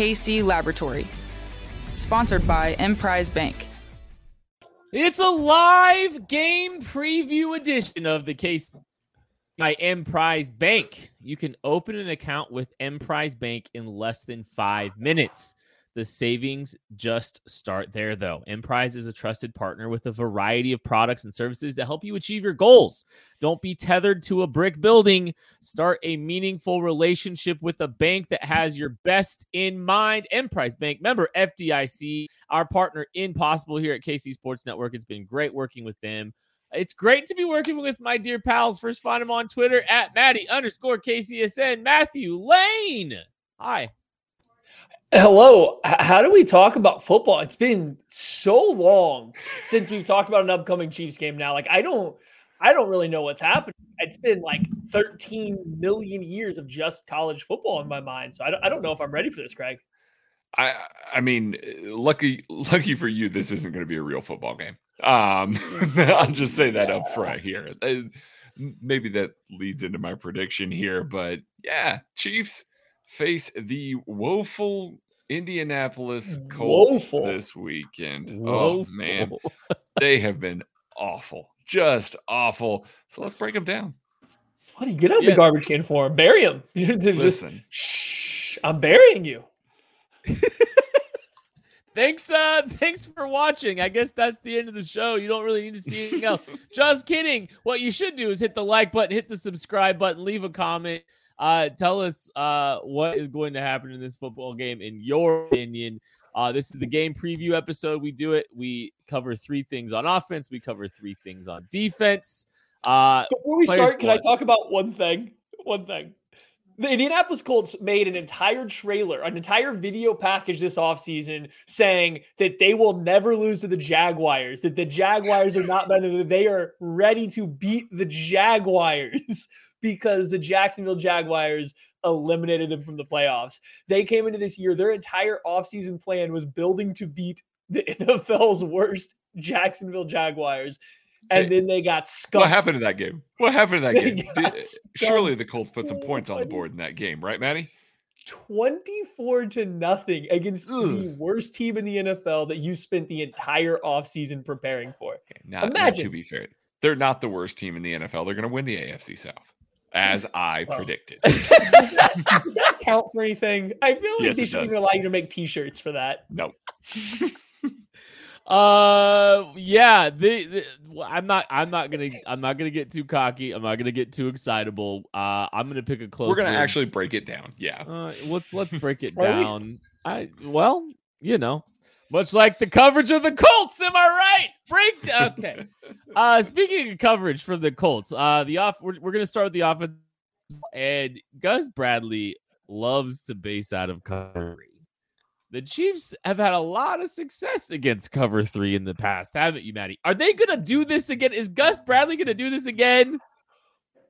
KC Laboratory. Sponsored by Emprise Bank. It's a live game preview edition of the case by Emprise Bank. You can open an account with Emprise Bank in less than five minutes. The savings just start there, though. Emprise is a trusted partner with a variety of products and services to help you achieve your goals. Don't be tethered to a brick building. Start a meaningful relationship with a bank that has your best in mind. Emprise Bank, member FDIC, our partner in Possible here at KC Sports Network. It's been great working with them. It's great to be working with my dear pals. First, find them on Twitter at Maddie underscore KCSN. Matthew Lane. Hi. Hello. How do we talk about football? It's been so long since we've talked about an upcoming Chiefs game now. Like I don't I don't really know what's happening. It's been like 13 million years of just college football in my mind. So I don't, I don't know if I'm ready for this, Craig. I I mean, lucky lucky for you, this isn't going to be a real football game. Um, I'll just say that up front here. Uh, maybe that leads into my prediction here, but yeah, Chiefs face the woeful Indianapolis Colts woeful. this weekend. Woeful. Oh man, they have been awful, just awful. So let's break them down. What do you get out yeah. the garbage can for? Bury them. Listen, shh, I'm burying you. thanks, uh, thanks for watching. I guess that's the end of the show. You don't really need to see anything else. Just kidding. What you should do is hit the like button, hit the subscribe button, leave a comment. Uh, tell us uh, what is going to happen in this football game, in your opinion. Uh, this is the game preview episode. We do it. We cover three things on offense. We cover three things on defense. Uh, Before we start, can I talk about one thing? One thing. The Indianapolis Colts made an entire trailer, an entire video package this offseason saying that they will never lose to the Jaguars, that the Jaguars are not better, they are ready to beat the Jaguars because the Jacksonville Jaguars eliminated them from the playoffs. They came into this year, their entire offseason plan was building to beat the NFL's worst Jacksonville Jaguars. And hey, then they got skunked. What happened in that game? What happened in that game? Did, eh, surely the Colts put some points on the board in that game, right, Maddie? 24 to nothing against Ugh. the worst team in the NFL that you spent the entire offseason preparing for. Okay, now, Imagine. to be fair, they're not the worst team in the NFL. They're going to win the AFC South as I predicted. does, that, does, that, count for anything? I feel like yes, they shouldn't even allow you to make T-shirts for that. Nope. Uh, yeah. The, the, I'm not. I'm not gonna. I'm not gonna get too cocky. I'm not gonna get too excitable. Uh, I'm gonna pick a close. We're gonna win. actually break it down. Yeah. Uh, let's let's break it down. I well, you know, much like the coverage of the Colts. Am I right? Break. Okay. uh, speaking of coverage for the Colts, uh, the off. We're, we're gonna start with the offense, and Gus Bradley loves to base out of cover three. The Chiefs have had a lot of success against cover three in the past, haven't you, Maddie? Are they gonna do this again? Is Gus Bradley gonna do this again?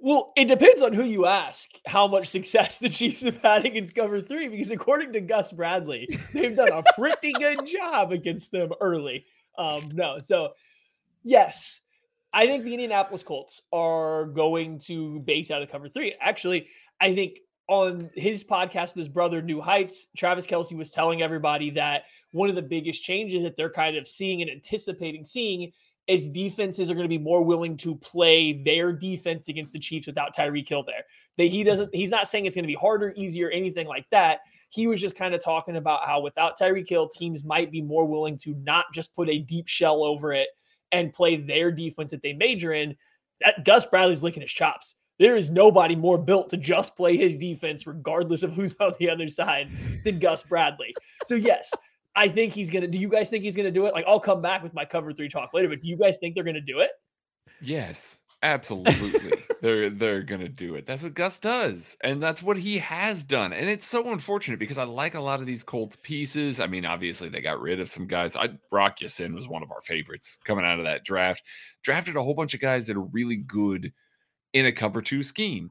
Well, it depends on who you ask how much success the Chiefs have had against cover three, because according to Gus Bradley, they've done a pretty good job against them early. Um, no, so yes, I think the Indianapolis Colts are going to base out of cover three. Actually, I think on his podcast with his brother, New Heights, Travis Kelce was telling everybody that one of the biggest changes that they're kind of seeing and anticipating seeing is defenses are going to be more willing to play their defense against the Chiefs without Tyreek Hill there. That he doesn't, he's not saying it's going to be harder, easier, anything like that. He was just kind of talking about how without Tyreek Hill, teams might be more willing to not just put a deep shell over it and play their defense that they major in. That Gus Bradley's licking his chops. There is nobody more built to just play his defense, regardless of who's on the other side, than Gus Bradley. So, yes, I think he's going to. Do you guys think he's going to do it? Like, I'll come back with my cover three talk later, but do you guys think they're going to do it? Yes, absolutely. they're they're gonna do it. That's what Gus does, and that's what he has done. And it's so unfortunate because I like a lot of these Colts pieces. I mean, obviously they got rid of some guys. I Brock Ya-Sin was one of our favorites coming out of that draft. Drafted a whole bunch of guys that are really good in a cover two scheme.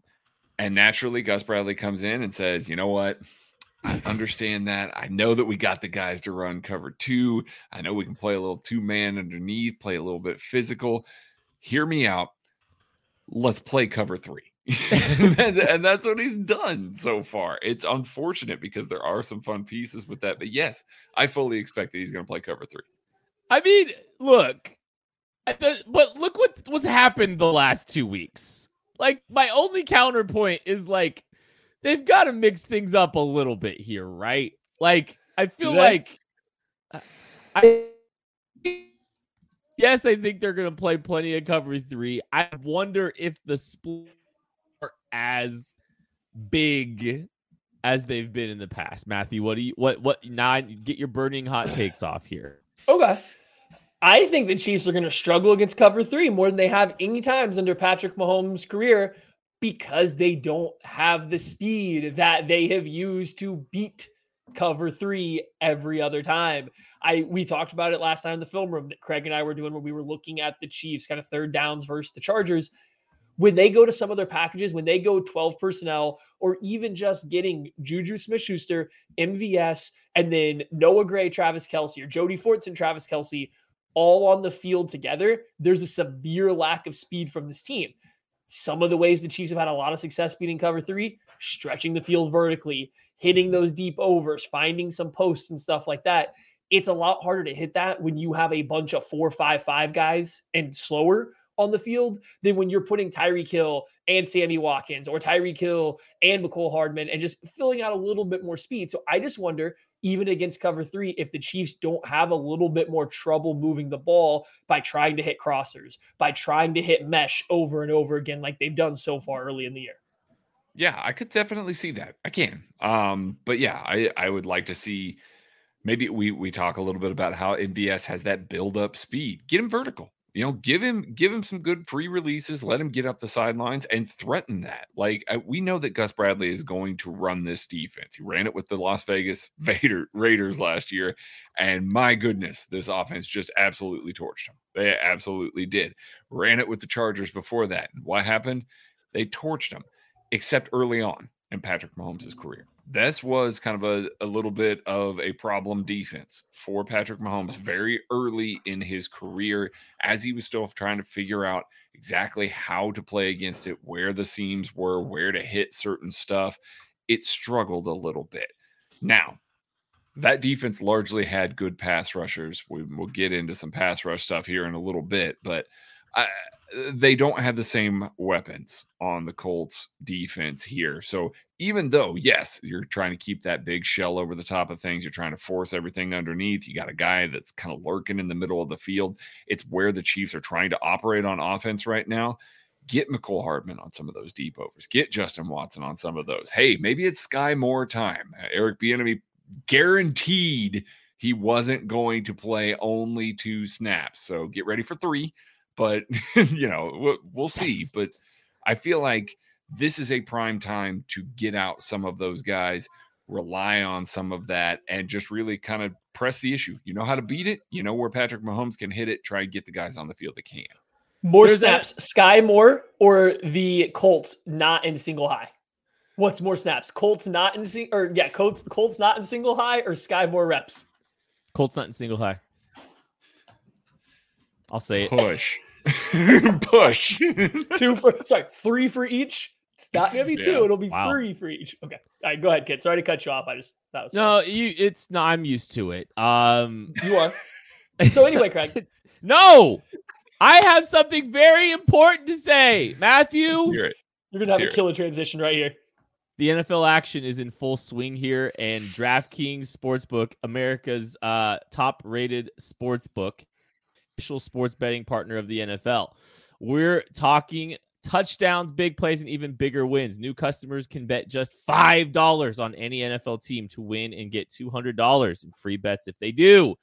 And naturally, Gus Bradley comes in and says, you know what? I understand that. I know that we got the guys to run cover two. I know we can play a little two man underneath, play a little bit physical. Hear me out. Let's play cover three. and, that's what he's done so far. It's unfortunate because there are some fun pieces with that. But yes, I fully expect that he's going to play cover three. I mean, look, but look what what's happened the last two weeks. Like my only counterpoint is like they've got to mix things up a little bit here, right? Like I feel like uh, I yes, I think they're going to play plenty of cover 3. I wonder if the split are as big as they've been in the past. Matthew, what do you what what nine get your burning hot takes off here. Okay. I think the Chiefs are going to struggle against cover three more than they have any times under Patrick Mahomes' career because they don't have the speed that they have used to beat cover three every other time. I we talked about it last time in the film room that Craig and I were doing when we were looking at the Chiefs kind of third downs versus the Chargers. When they go to some of their packages, when they go 12 personnel, or even just getting Juju Smith Schuster, MVS, and then Noah Gray, Travis Kelce, or Jody Fortson, Travis Kelce, all on the field together, there's a severe lack of speed from this team. Some of the ways the Chiefs have had a lot of success beating cover three, stretching the field vertically, hitting mm-hmm. those deep overs, finding some posts and stuff like that. It's a lot harder to hit that when you have a bunch of four, five, five guys and slower on the field than when you're putting Tyreek Hill and Sammy Watkins or Tyreek Hill and Mecole Hardman and just filling out a little bit more speed. So I just wonder even against cover three, if the Chiefs don't have a little bit more trouble moving the ball by trying to hit crossers, by trying to hit mesh over and over again, like they've done so far early in the year. Yeah, I could definitely see that. I can. Um, but yeah, I, I would like to see maybe we we talk a little bit about how MVS has that build up speed. Get him vertical you know, give him give him some good free releases, let him get up the sidelines and threaten that. Like I, we know that Gus Bradley is going to run this defense. He ran it with the Las Vegas Vader, Raiders last year, and my goodness, this offense just absolutely torched them. They absolutely did. Ran it with the Chargers before that. What happened? They torched them, except early on in Patrick Mahomes' career this was kind of a, a little bit of a problem defense for Patrick Mahomes mm-hmm. very early in his career as he was still trying to figure out exactly how to play against it, where the seams were, where to hit certain stuff. It struggled a little bit. Now, that defense largely had good pass rushers. We, will get into some pass rush stuff here in a little bit, but I, they don't have the same weapons on the Colts defense here. So even though, yes, you're trying to keep that big shell over the top of things, you're trying to force everything underneath. You got a guy that's kind of lurking in the middle of the field. It's where the Chiefs are trying to operate on offense right now. Get Mecole Hardman on some of those deep overs. Get Justin Watson on some of those. Hey, maybe it's Sky Moore time. Uh, Eric Bieniemy guaranteed he wasn't going to play only two snaps. So get ready for three. But, you know, we'll, we'll see. Yes. But I feel like this is a prime time to get out some of those guys, rely on some of that, and just really kind of press the issue. You know how to beat it. You know where Patrick Mahomes can hit it. Try and get the guys on the field that can. More There's a- snaps, Sky Moore or the Colts not in single high? What's more snaps? Colts not in sing or yeah, Colts Colts not in single high or Sky Moore reps? Colts not in single high. I'll say it. Push. Push. Two for sorry, three for each. It's not gonna be two, it'll be Wow. three for each. Okay. All right, go ahead, kid. Sorry to cut you off. I just that was No, you. It's no. I'm used to it. Um. you are. So anyway, Craig, no, I have something very important to say, Matthew. You're gonna have Hear a it. killer transition right here. The NFL action is in full swing here, and DraftKings Sportsbook, America's uh, top-rated sportsbook, official sports betting partner of the NFL. We're talking touchdowns, big plays, and even bigger wins. New customers can bet just five dollars on any NFL team to win and get two hundred dollars in free bets if they do.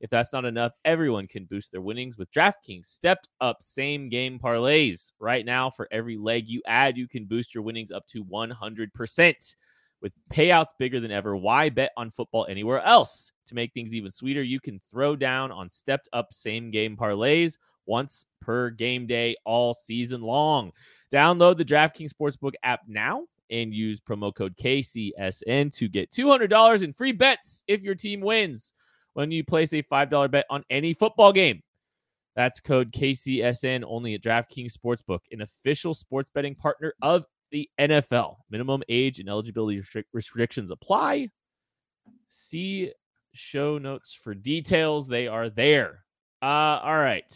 If that's not enough, everyone can boost their winnings with DraftKings stepped up same game parlays. Right now, for every leg you add, you can boost your winnings up to 100%. With payouts bigger than ever, why bet on football anywhere else? To make things even sweeter, you can throw down on stepped up same game parlays once per game day all season long. Download the DraftKings Sportsbook app now and use promo code KCSN to get $200 in free bets if your team wins when you place a $5 bet on any football game. That's code KCSN only at DraftKings Sportsbook, an official sports betting partner of the NFL. Minimum age and eligibility restric- restrictions apply. See show notes for details. They are there. Uh, all right.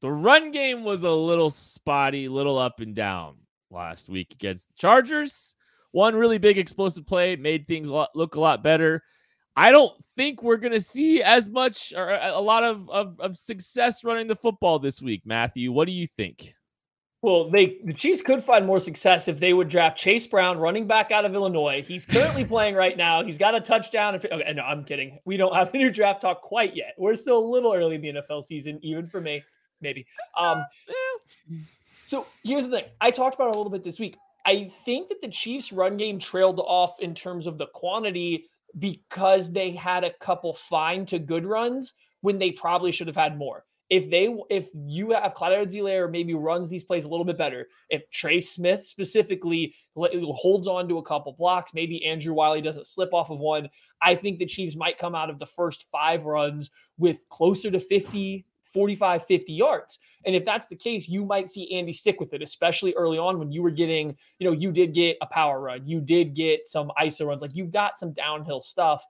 The run game was a little spotty, little up and down last week against the Chargers. One really big explosive play made things look a lot better. I don't think we're going to see as much or a a lot of, of, of success running the football this week. Matthew, what do you think? Well, they the Chiefs could find more success if they would draft Chase Brown, running back out of Illinois. He's currently playing right now. He's got a touchdown. If, okay, no, I'm kidding. We don't have the new draft talk quite yet. We're still a little early in the NFL season, even for me, maybe. Um, so here's the thing. I talked about a little bit this week. I think that the Chiefs' run game trailed off in terms of the quantity because they had a couple fine to good runs when they probably should have had more. If they, if you have Clyde Edwards-Helaire maybe runs these plays a little bit better, if Trey Smith specifically holds on to a couple blocks, maybe Andrew Wiley doesn't slip off of one, I think the Chiefs might come out of the first five runs with closer to 50, 45, 50 yards. And if that's the case, you might see Andy stick with it, especially early on when you were getting, you know, you did get a power run, you did get some ISO runs, like you got some downhill stuff.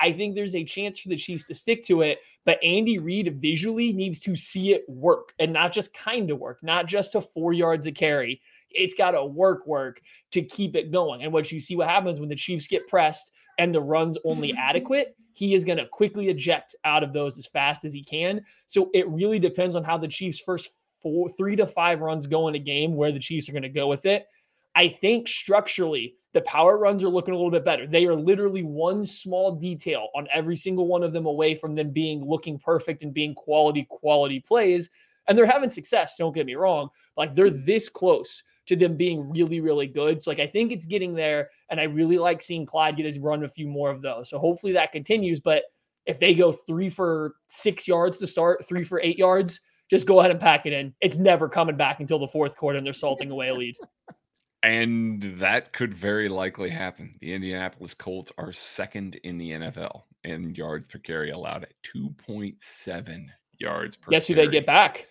I think there's a chance for the Chiefs to stick to it, but Andy Reid visually needs to see it work and not just kind of work, not just to four yards a carry. It's got to work, work to keep it going. And what you see what happens when the Chiefs get pressed and the run's only adequate, he is going to quickly eject out of those as fast as he can. So it really depends on how the Chiefs' first four, three to five runs go in a game, where the Chiefs are going to go with it. I think structurally, the power runs are looking a little bit better. They are literally one small detail on every single one of them away from them being looking perfect and being quality, quality plays. And they're having success, don't get me wrong. Like they're this close to them being really, really good. So, like, I think it's getting there. And I really like seeing Clyde get his run a few more of those. So, hopefully that continues. But if they go three for six yards to start, three for eight yards, just go ahead and pack it in. It's never coming back until the fourth quarter and they're salting away a lead. And that could very likely happen. The Indianapolis Colts are second in the NFL in yards per carry allowed at 2.7 yards per Guess who they get back?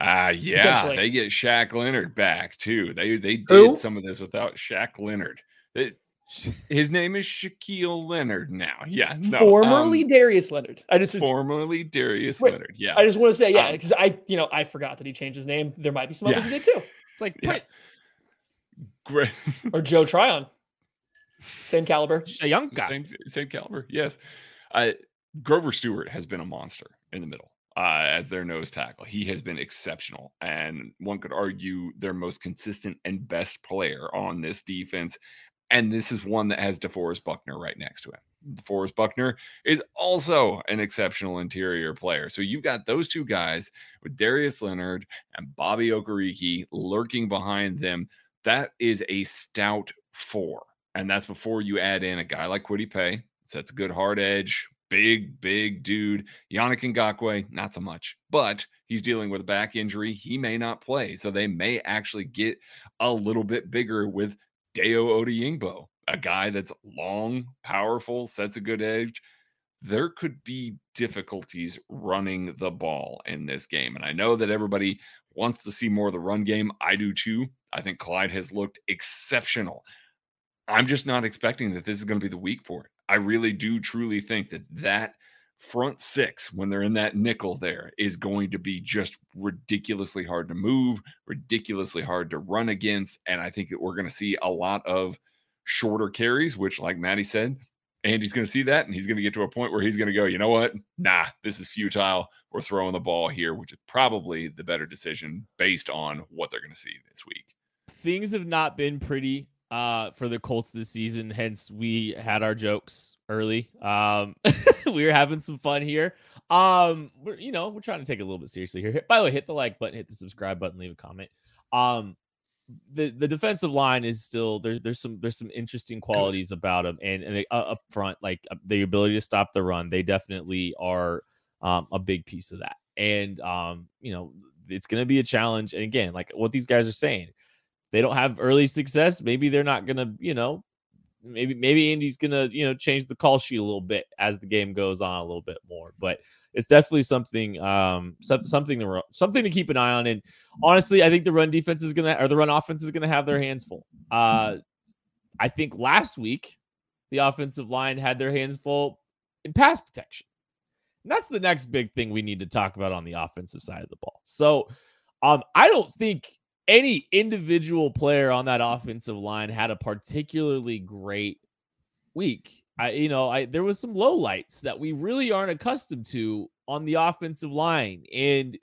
Ah, yeah, they get Shaq Leonard back too. They they did Who? some of this without Shaq Leonard. It- his name is Shaquille Leonard now. Yeah, no, Formerly um, Darius Leonard. I just formerly Darius Right. Leonard. Yeah, I just want to say, yeah, Um, because I, you know, I forgot that he changed his name. There might be some others Yeah. who did too, It's like Yeah. Put great. or Joe Tryon, same caliber. Shoyinka. Same same caliber. Yes. Uh, Grover Stewart has been a monster in the middle uh, as their nose tackle. He has been exceptional, and one could argue their most consistent and best player on this defense. And this is one that has DeForest Buckner right next to him. DeForest Buckner is also an exceptional interior player. So you've got those two guys with Darius Leonard and Bobby Okereke lurking behind them. That is a stout four. And that's before you add in a guy like Kwity Paye. Sets a good hard edge, big, big dude. Yannick Ngakoue, not so much, but he's dealing with a back injury. He may not play. So they may actually get a little bit bigger with Dayo Odeyingbo, a guy that's long, powerful, sets a good edge. There could be difficulties running the ball in this game. And I know that everybody wants to see more of the run game. I do too. I think Clyde has looked exceptional. I'm just not expecting that this is going to be the week for it. I really do truly think that that front six, when they're in that nickel there, is going to be just ridiculously hard to move, ridiculously hard to run against. And I think that we're going to see a lot of shorter carries, which, like Maddie said, Andy's going to see that and he's going to get to a point where he's going to go, you know what? Nah, this is futile. We're throwing the ball here, which is probably the better decision based on what they're going to see this week. Things have not been pretty uh, for the Colts this season. Hence, we had our jokes early. Um, we were having some fun here. Um, we're you know we're trying to take it a little bit seriously here. By the way, hit the like button, hit the subscribe button, leave a comment. Um, the the defensive line is still there's there's some there's some interesting qualities about them, and and they, uh, up front like uh, the ability to stop the run, they definitely are um, a big piece of that. And um, you know it's going to be a challenge. And again, like what these guys are saying, they don't have early success, maybe they're not gonna, you know, maybe maybe Andy's gonna, you know, change the call sheet a little bit as the game goes on a little bit more. But it's definitely something um something something to keep an eye on. And honestly, I think the run defense is gonna or the run offense is gonna have their hands full. Uh I think last week the offensive line had their hands full in pass protection. And that's the next big thing we need to talk about on the offensive side of the ball. So um I don't think any individual player on that offensive line had a particularly great week. I, you know, I there was some low lights that we really aren't accustomed to on the offensive line. And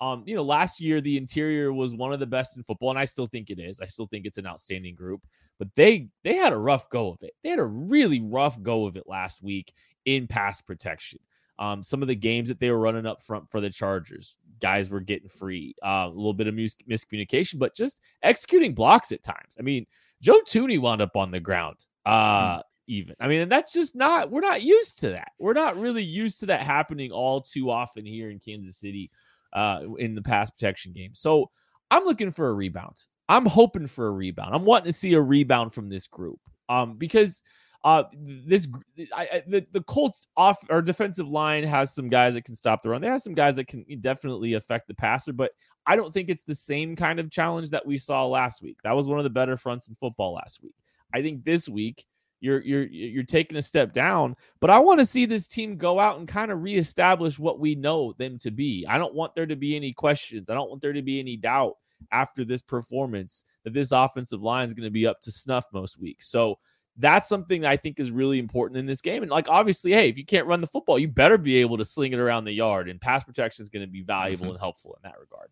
um, you know, last year the interior was one of the best in football, and I still think it is. I still think it's an outstanding group, but they they had a rough go of it. They had a really rough go of it last week in pass protection. Um, some of the games that they were running up front for the Chargers, guys were getting free. Uh, a little bit of mis- miscommunication, but just executing blocks at times. I mean, Joe Thuney wound up on the ground. Uh, mm. even. I mean, and that's just not, we're not used to that. We're not really used to that happening all too often here in Kansas City uh, in the pass protection game. So I'm looking for a rebound. I'm hoping for a rebound. I'm wanting to see a rebound from this group um, because uh, this I, I, the the Colts off or defensive line has some guys that can stop the run. They have some guys that can definitely affect the passer, but I don't think it's the same kind of challenge that we saw last week. That was one of the better fronts in football last week. I think this week you're you're you're taking a step down, but I want to see this team go out and kind of reestablish what we know them to be. I don't want there to be any questions. I don't want there to be any doubt after this performance that this offensive line is going to be up to snuff most weeks. So that's something that I think is really important in this game. And like obviously, hey, if you can't run the football, you better be able to sling it around the yard. And pass protection is going to be valuable mm-hmm. and helpful in that regard.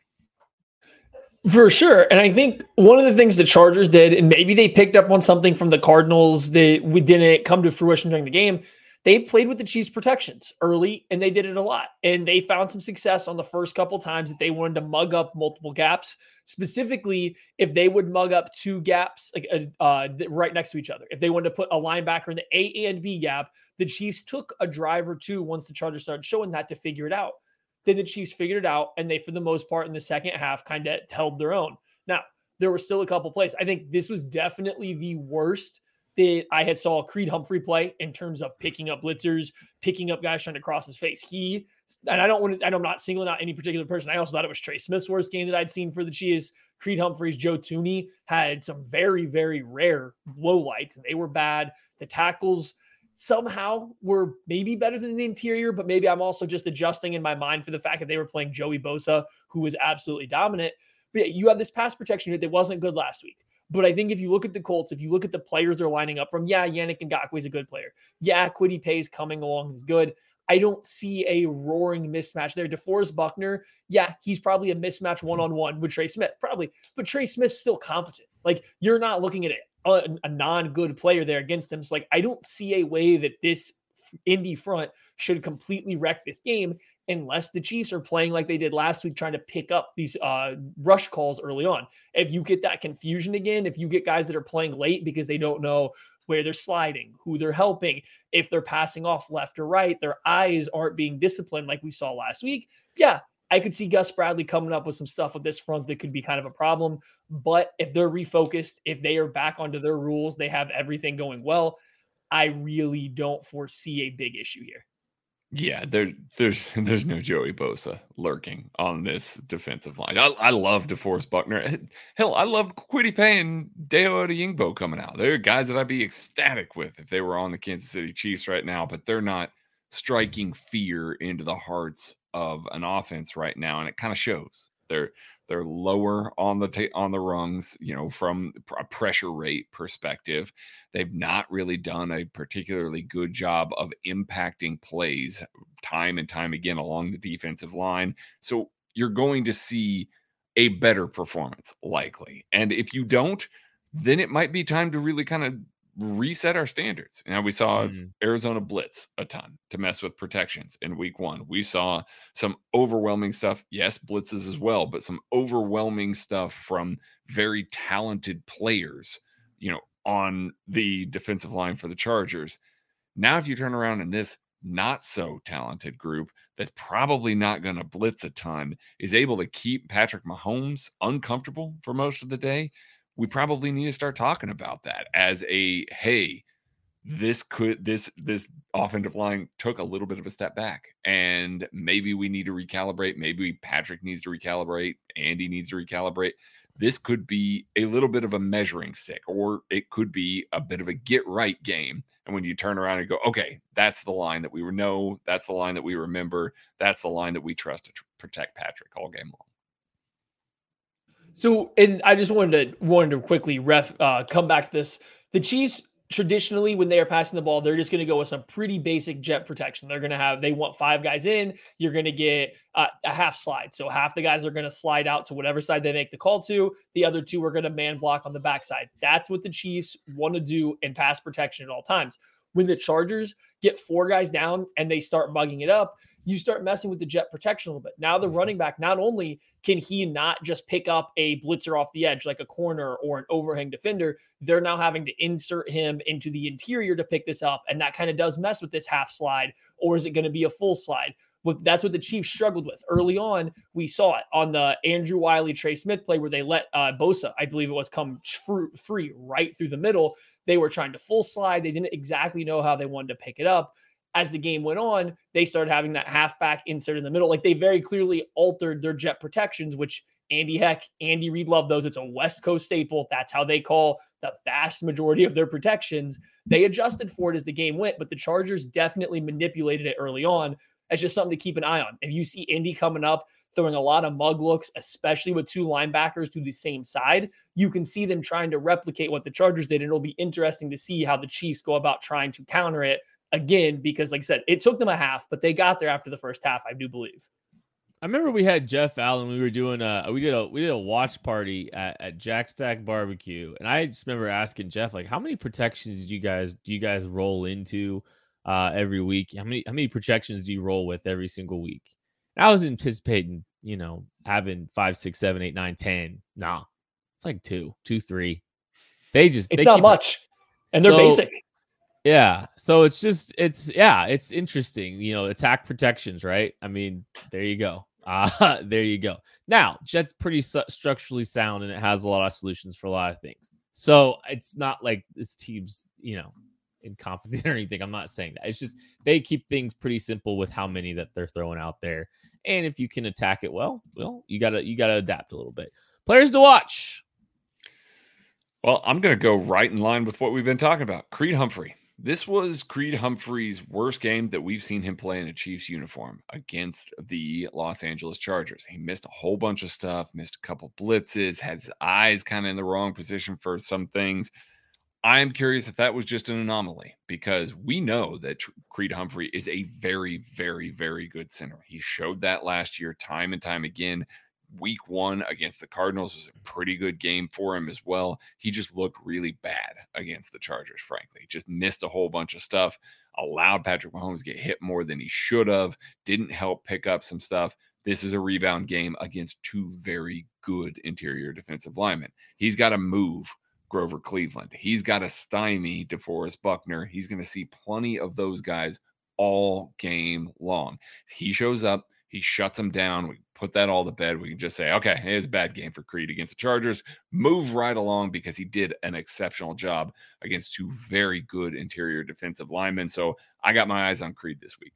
For sure. And I think one of the things the Chargers did, and maybe they picked up on something from the Cardinals that we didn't come to fruition during the game, they played with the Chiefs protections early and they did it a lot. And they found some success on the first couple times that they wanted to mug up multiple gaps. Specifically, if they would mug up two gaps like uh, uh right next to each other. If they wanted to put a linebacker in the A and B gap, the Chiefs took a drive or two once the Chargers started showing that to figure it out. Then the Chiefs figured it out and they, for the most part, in the second half, kind of held their own. Now, there were still a couple plays. I think this was definitely the worst that I had saw Creed Humphrey play in terms of picking up blitzers, picking up guys trying to cross his face. He and I don't want to, and I'm not singling out any particular person. I also thought it was Trey Smith's worst game that I'd seen for the Chiefs. Creed Humphreys, Joe Thuney had some very, very rare low lights, and they were bad. The tackles somehow were maybe better than the interior, but maybe I'm also just adjusting in my mind for the fact that they were playing Joey Bosa, who was absolutely dominant. But you have this pass protection that wasn't good last week. But I think if you look at the Colts, if you look at the players they're lining up from, yeah, Yannick Ngakoue is a good player. Yeah, Paye is coming along, he's good. I don't see a roaring mismatch there. DeForest Buckner, yeah, he's probably a mismatch one on one with Trey Smith, probably, but Trey Smith's still competent. Like you're not looking at a, uh, a non-good player there against him. So like I don't see a way that this Indy front should completely wreck this game unless the Chiefs are playing like they did last week, trying to pick up these uh, rush calls early on. If you get that confusion again, if you get guys that are playing late because they don't know where they're sliding, who they're helping, if they're passing off left or right, their eyes aren't being disciplined like we saw last week. Yeah, I could see Gus Bradley coming up with some stuff with this front that could be kind of a problem. But if they're refocused, if they are back onto their rules, they have everything going well. I really don't foresee a big issue here. Yeah, there's there's there's no Joey Bosa lurking on this defensive line. I, I love DeForest Buckner. Hell, I love Kwity Paye and Dayo Odeyingbo coming out. They're guys that I'd be ecstatic with if they were on the Kansas City Chiefs right now, but they're not striking fear into the hearts of an offense right now, and it kind of shows. They're they're lower on the ta- on the rungs, you know, from a pressure rate perspective. They've not really done a particularly good job of impacting plays time and time again along the defensive line. So you're going to see a better performance likely. And if you don't, then it might be time to really kind of reset our standards. Now we saw mm-hmm. Arizona blitz a ton to mess with protections in week one. We saw some overwhelming stuff. Yes, blitzes as well, but some overwhelming stuff from very talented players, you know, on the defensive line for the Chargers. Now, if you turn around in this not so talented group that's probably not going to blitz a ton is able to keep Patrick Mahomes uncomfortable for most of the day we probably need to start talking about that as a hey this could this this offensive line took a little bit of a step back and maybe we need to recalibrate maybe patrick needs to recalibrate andy needs to recalibrate. This could be a little bit of a measuring stick or it could be a bit of a get right game and when you turn around and go okay that's the line that we know that's the line that we remember that's the line that we trust to tr- protect patrick all game long so, and I just wanted to wanted to quickly ref uh, come back to this. The Chiefs traditionally, when they are passing the ball, they're just going to go with some pretty basic jet protection. They're going to have they want five guys in. You're going to get uh, a half slide. So half the guys are going to slide out to whatever side they make the call to. The other two are going to man block on the backside. That's what the Chiefs want to do in pass protection at all times. When the Chargers get four guys down and they start mugging it up, you start messing with the jet protection a little bit. Now the mm-hmm. running back, not only can he not just pick up a blitzer off the edge like a corner or an overhang defender, they're now having to insert him into the interior to pick this up. And that kind of does mess with this half slide, or is it going to be a full slide? that's what the Chiefs struggled with early on. We saw it on the Andrew Wiley Trey Smith play where they let uh, Bosa, I believe it was, come free right through the middle. They were trying to full slide. They didn't exactly know how they wanted to pick it up as the game went on, they started having that halfback insert in the middle. Like they very clearly altered their jet protections, which Andy Heck, Andy Reid love those. It's a West Coast staple. That's how they call the vast majority of their protections. They adjusted for it as the game went, but the Chargers definitely manipulated it early on. That's just something to keep an eye on. If you see Indy coming up, throwing a lot of mug looks, especially with two linebackers to the same side, you can see them trying to replicate what the Chargers did. And it'll be interesting to see how the Chiefs go about trying to counter it again because, like I said, it took them a half, but they got there after the first half. I do believe. I remember we had Jeff Allen. We were doing a we did a we did a watch party at, at Jack Stack Barbecue, and I just remember asking Jeff like, how many protections did you guys do you guys roll into uh, every week? How many how many projections do you roll with every single week? I was anticipating, you know, having five, six, seven, eight, nine, ten. Nah, it's like two, two, three. They just it's they not much, and they're so, basic. Yeah. So it's just it's yeah, it's interesting. You know, attack protections, right? I mean, there you go. Uh, there you go. Now, Jet's pretty su- structurally sound and it has a lot of solutions for a lot of things. So it's not like this team's, you know, incompetent or anything. I'm not saying that. It's just they keep things pretty simple with how many that they're throwing out there. And if you can attack it well, well, you gotta you gotta adapt a little bit. Players to watch. Well, I'm gonna go right in line with what we've been talking about. Creed Humphrey this was Creed Humphrey's worst game that we've seen him play in a Chiefs uniform against the Los Angeles Chargers. He missed a whole bunch of stuff, missed a couple blitzes, had his eyes kind of in the wrong position for some things. I'm curious if that was just an anomaly because we know that Creed Humphrey is a very, very, very good center. He showed that last year, time and time again. week one against the Cardinals was a pretty good game for him as well. He just looked really bad against the Chargers, frankly. Just missed a whole bunch of stuff, allowed Patrick Mahomes to get hit more than he should have, didn't help pick up some stuff. This is a rebound game against two very good interior defensive linemen. He's got to move Grover Cleveland. He's got to stymie DeForest Buckner. He's going to see plenty of those guys all game long. He shows up, he shuts them down. We put that all to bed. We can just say, okay, it's a bad game for Creed against the Chargers. Move right along because he did an exceptional job against two very good interior defensive linemen. So I got my eyes on Creed this week.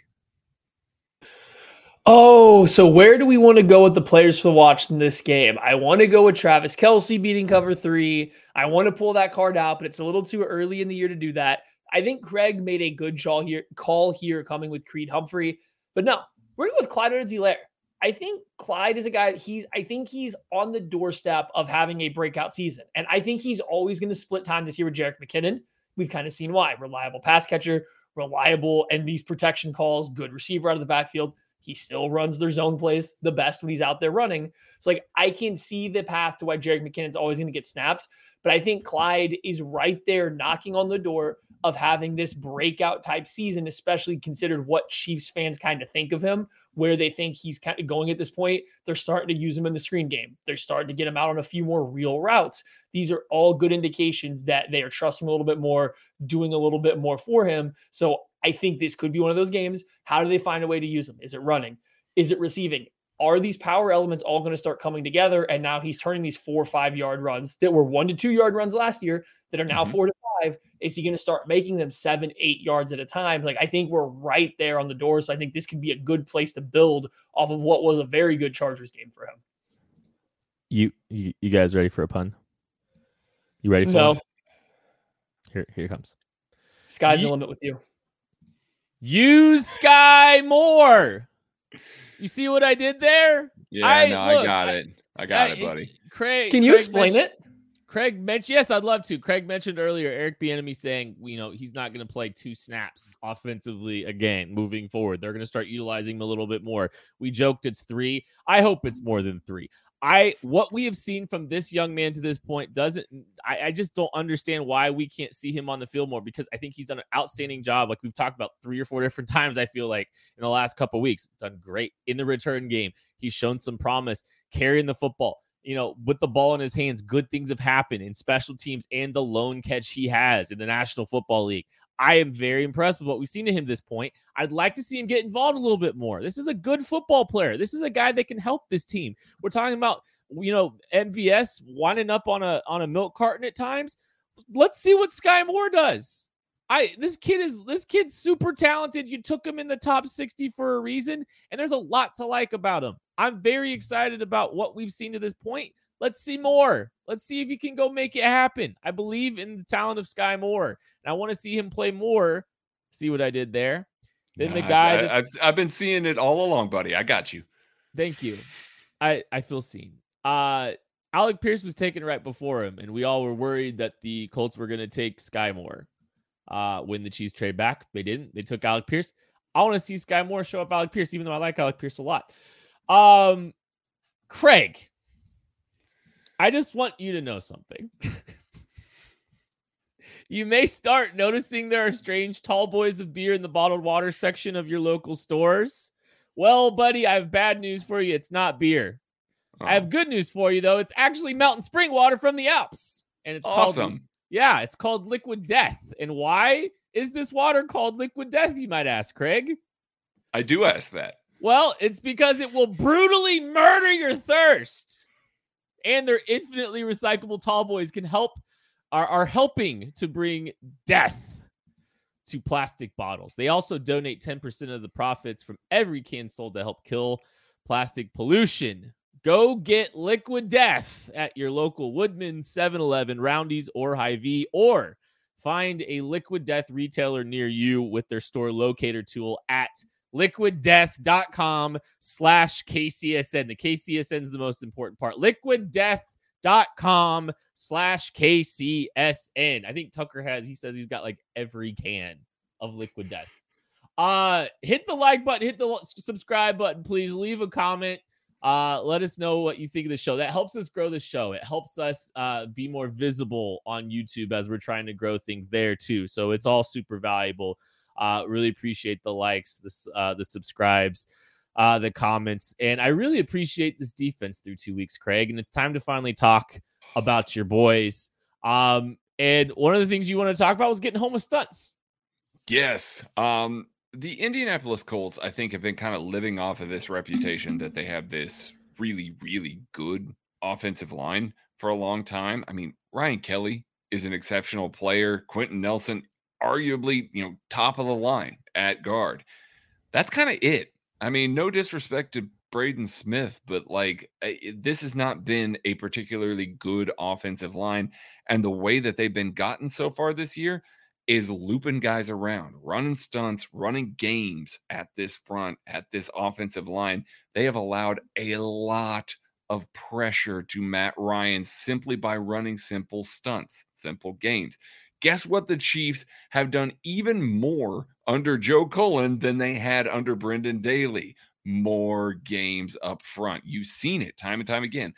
Oh, so where do we want to go with the players to watch in this game? I want to go with Travis Kelce beating cover three. I want to pull that card out, but it's a little too early in the year to do that. I think Craig made a good call here, call here coming with Creed Humphrey. But no, we're going with Clyde Edwards-Helaire. I think Clyde is a guy. He's I think he's on the doorstep of having a breakout season, and I think he's always going to split time this year with Jerick McKinnon. We've kind of seen why reliable pass catcher, reliable, and these protection calls, good receiver out of the backfield. He still runs their zone plays the best when he's out there running. So like I can see the path to why Jerick McKinnon's always going to get snaps, but I think Clyde is right there knocking on the door of having this breakout type season, especially considered what Chiefs fans kind of think of him, where they think he's kind of going at this point. They're starting to use him in the screen game. They're starting to get him out on a few more real routes. These are all good indications that they are trusting a little bit more, doing a little bit more for him. So I think this could be one of those games. How do they find a way to use him? Is it running? Is it receiving? Are these power elements all going to start coming together? And now he's turning these four or five yard runs that were one to two yard runs last year that are now mm-hmm. four to five is he going to start making them seven, eight yards at a time? Like, I think we're right there on the door. So I think this could be a good place to build off of what was a very good Chargers game for him. You, you, you guys ready for a pun? You ready for no? One? Here, here comes. Sky's the limit with you. Use Sky more. You see what I did there? Yeah, I, no, look, I got it. I got I, it, buddy. Craig, can you Craig explain it? Craig mentioned, yes, I'd love to. Craig mentioned earlier Eric Bieniemy saying, you know, he's not going to play two snaps offensively again moving forward. They're going to start utilizing him a little bit more. We joked it's three. I hope it's more than three. I what we have seen from this young man to this point doesn't. I, I just don't understand why we can't see him on the field more because I think he's done an outstanding job. Like we've talked about three or four different times. I feel like in the last couple weeks, done great in the return game. He's shown some promise carrying the football you know, with the ball in his hands, good things have happened in special teams and the lone catch he has in the National Football League. I am very impressed with what we've seen to him this point. I'd like to see him get involved a little bit more. This is a good football player. This is a guy that can help this team. We're talking about, you know, MVS winding up on a on a milk carton at times. Let's see what Sky Moore does. I this kid is this kid's super talented. You took him in the top 60 for a reason, and there's a lot to like about him. I'm very excited about what we've seen to this point. Let's see more. Let's see if he can go make it happen. I believe in the talent of Sky Moore, I want to see him play more. See what I did there? Then the guy. I, have I've been seeing it all along, buddy. I got you. Thank you. I I feel seen. Uh, Alec Pierce was taken right before him, and we all were worried that the Colts were going to take Sky Moore uh, when the Chiefs trade back. They didn't. They took Alec Pierce. I want to see Sky Moore show up Alec Pierce, even though I like Alec Pierce a lot. Um, Craig, I just want you to know something. you may start noticing there are strange tall boys of beer in the bottled water section of your local stores. Well, buddy, I have bad news for you. It's not beer. Oh. I have oh. good news for you, though. It's actually mountain spring water from the Alps. And it's awesome. called Yeah, it's called Liquid Death. And why is this water called Liquid Death, you might ask, Craig? I do ask that. Well, it's because it will brutally murder your thirst. And their infinitely recyclable tall boys can help are, are helping to bring death to plastic bottles. They also donate 10% of the profits from every can sold to help kill plastic pollution. Go get liquid death at your local Woodman, 7 Eleven, Roundy's, or Hy-Vee, or find a liquid death retailer near you with their store locator tool at liquiddeath.com slash KCSN. The KCSN is the most important part. Liquiddeath.com slash KCSN. I think Tucker has, he says he's got like every can of Liquid Death. Uh, hit the like button, hit the subscribe button, please. Leave a comment. Uh, let us know what you think of the show. That helps us grow the show. It helps us uh, be more visible on YouTube as we're trying to grow things there too. So it's all super valuable. Uh, really appreciate the likes, the uh, the subscribes, uh, the comments, and I really appreciate this defense through two weeks, Craig. And it's time to finally talk about your boys. Um, and one of the things you want to talk about was getting home with stunts. Yes. Um, the Indianapolis Colts, I think, have been kind of living off of this reputation that they have this really, really good offensive line for a long time. I mean, Ryan Kelly is an exceptional player. Quenton Nelson, arguably, you know, top of the line at guard. That's kind of it. I mean, no disrespect to Braden Smith, but like eh, this has not been a particularly good offensive line. And the way that they've been gotten so far this year, is looping guys around, running stunts, running games at this front, at this offensive line. They have allowed a lot of pressure to Matt Ryan simply by running simple stunts, simple games. Guess what? The Chiefs have done even more under Joe Cullen than they had under Brendan Daly more games up front. You've seen it time and time again.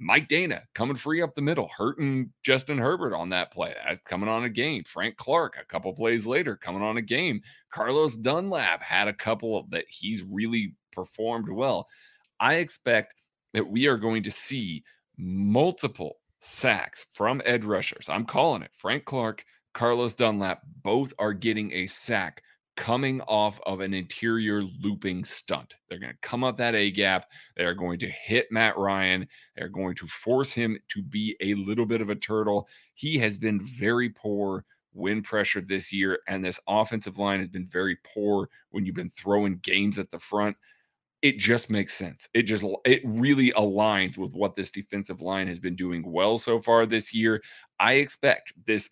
Mike Danna coming free up the middle, hurting Justin Herbert on that play. That's coming on a game. Frank Clark, a couple plays later, coming on a game. Carlos Dunlap had a couple of that he's really performed well. I expect that we are going to see multiple sacks from Ed rushers. I'm calling it. Frank Clark, Carlos Dunlap, both are getting a sack coming off of an interior looping stunt. They're going to come up that A gap. They're going to hit Matt Ryan. They're going to force him to be a little bit of a turtle. He has been very poor when pressured this year, and this offensive line has been very poor when you've been throwing games at the front. It just makes sense. It just it really aligns with what this defensive line has been doing well so far this year. I expect this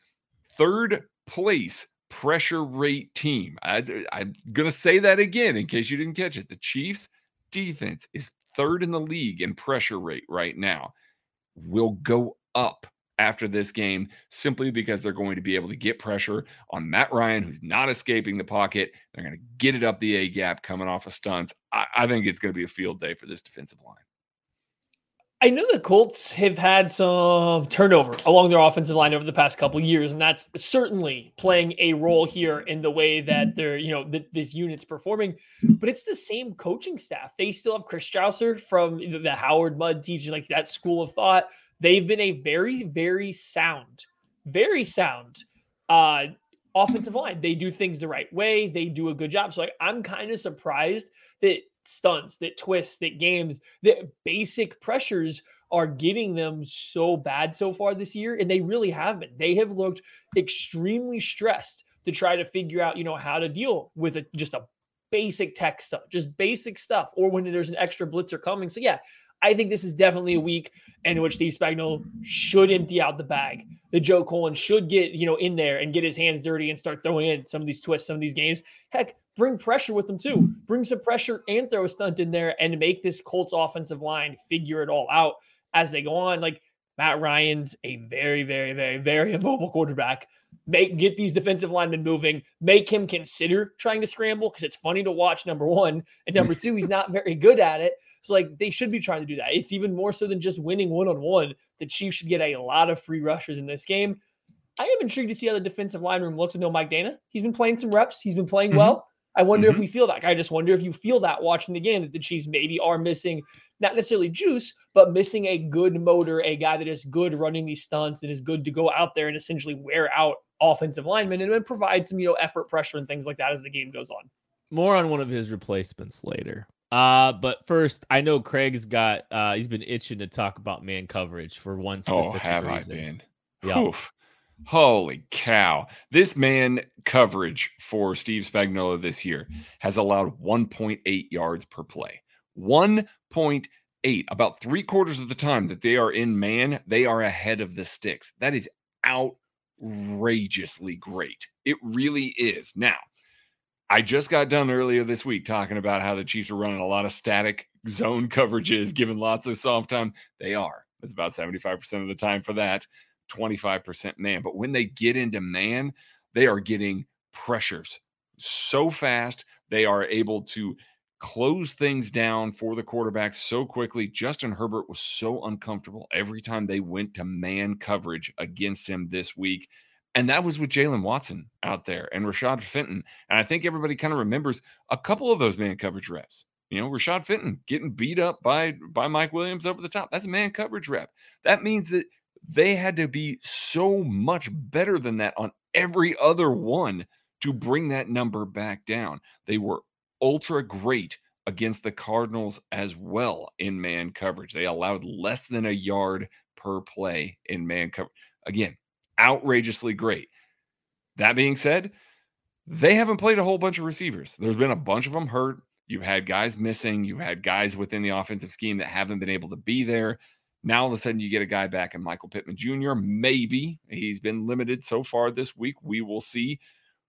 third place pressure rate team. I, am going to say that again in case you didn't catch it. The Chiefs defense is third in the league in pressure rate right now. Will go up after this game simply because they're going to be able to get pressure on Matt Ryan, who's not escaping the pocket. They're going to get it up the A gap coming off of stunts. I, I think it's going to be a field day for this defensive line. I know the Colts have had some turnover along their offensive line over the past couple years, and that's certainly playing a role here in the way that they're, you know, th- this unit's performing. But it's the same coaching staff. They still have Chris Strausser from the Howard Mudd teaching, like that school of thought. They've been a very, very sound, very sound uh, offensive line. They do things the right way. They do a good job. So, like, I'm kind of surprised that stunts, that twists, that games, that basic pressures are getting them so bad so far this year. And they really have been. They have looked extremely stressed to try to figure out, you know, how to deal with a, just a basic tech stuff, just basic stuff, or when there's an extra blitzer coming. So yeah, I think this is definitely a week in which Steve Spagnuolo should empty out the bag. The Joe Cullen should get, you know, in there and get his hands dirty and start throwing in some of these twists, some of these games. Heck, bring pressure with them too. Bring some pressure and throw a stunt in there and make this Colts offensive line figure it all out as they go on. Like Matt Ryan's a very, very, very, very immobile quarterback. Make get these defensive linemen moving. Make him consider trying to scramble because it's funny to watch. Number one and number two, he's not very good at it. So like they should be trying to do that. It's even more so than just winning one on one. The Chiefs should get a lot of free rushers in this game. I am intrigued to see how the defensive line room looks. I know Mike Danna. He's been playing some reps. He's been playing mm-hmm. well. I wonder mm-hmm. if we feel that. I just wonder if you feel that watching the game that the Chiefs maybe are missing not necessarily juice, but missing a good motor, a guy that is good running these stunts, that is good to go out there and essentially wear out offensive linemen and then provide some, you know, effort pressure and things like that as the game goes on. More on one of his replacements later. Uh, but first, I know Craig's got uh he's been itching to talk about man coverage for one specific oh, have reason. I been? Yeah. Holy cow. This man coverage for Steve Spagnuolo this year has allowed 1.8 yards per play. 1.8. About three quarters of the time that they are in man, they are ahead of the sticks. That is outrageously great. It really is. Now, I just got done earlier this week talking about how the Chiefs are running a lot of static zone coverages, giving lots of soft time. They are. It's about 75% of the time for that. 25% man. But when they get into man, they are getting pressures so fast. They are able to close things down for the quarterback so quickly. Justin Herbert was so uncomfortable every time they went to man coverage against him this week. And that was with Jaylen Watson out there and Rashad Fenton. And I think everybody kind of remembers a couple of those man coverage reps. You know, Rashad Fenton getting beat up by by Mike Williams over the top. That's a man coverage rep. That means that they had to be so much better than that on every other one to bring that number back down. They were ultra great against the Cardinals as well in man coverage. They allowed less than a yard per play in man coverage. Again, outrageously great. That being said, they haven't played a whole bunch of receivers. There's been a bunch of them hurt. You've had guys missing. You've had guys within the offensive scheme that haven't been able to be there. Now all of a sudden you get a guy back in Michael Pittman Jr. Maybe he's been limited so far this week. We will see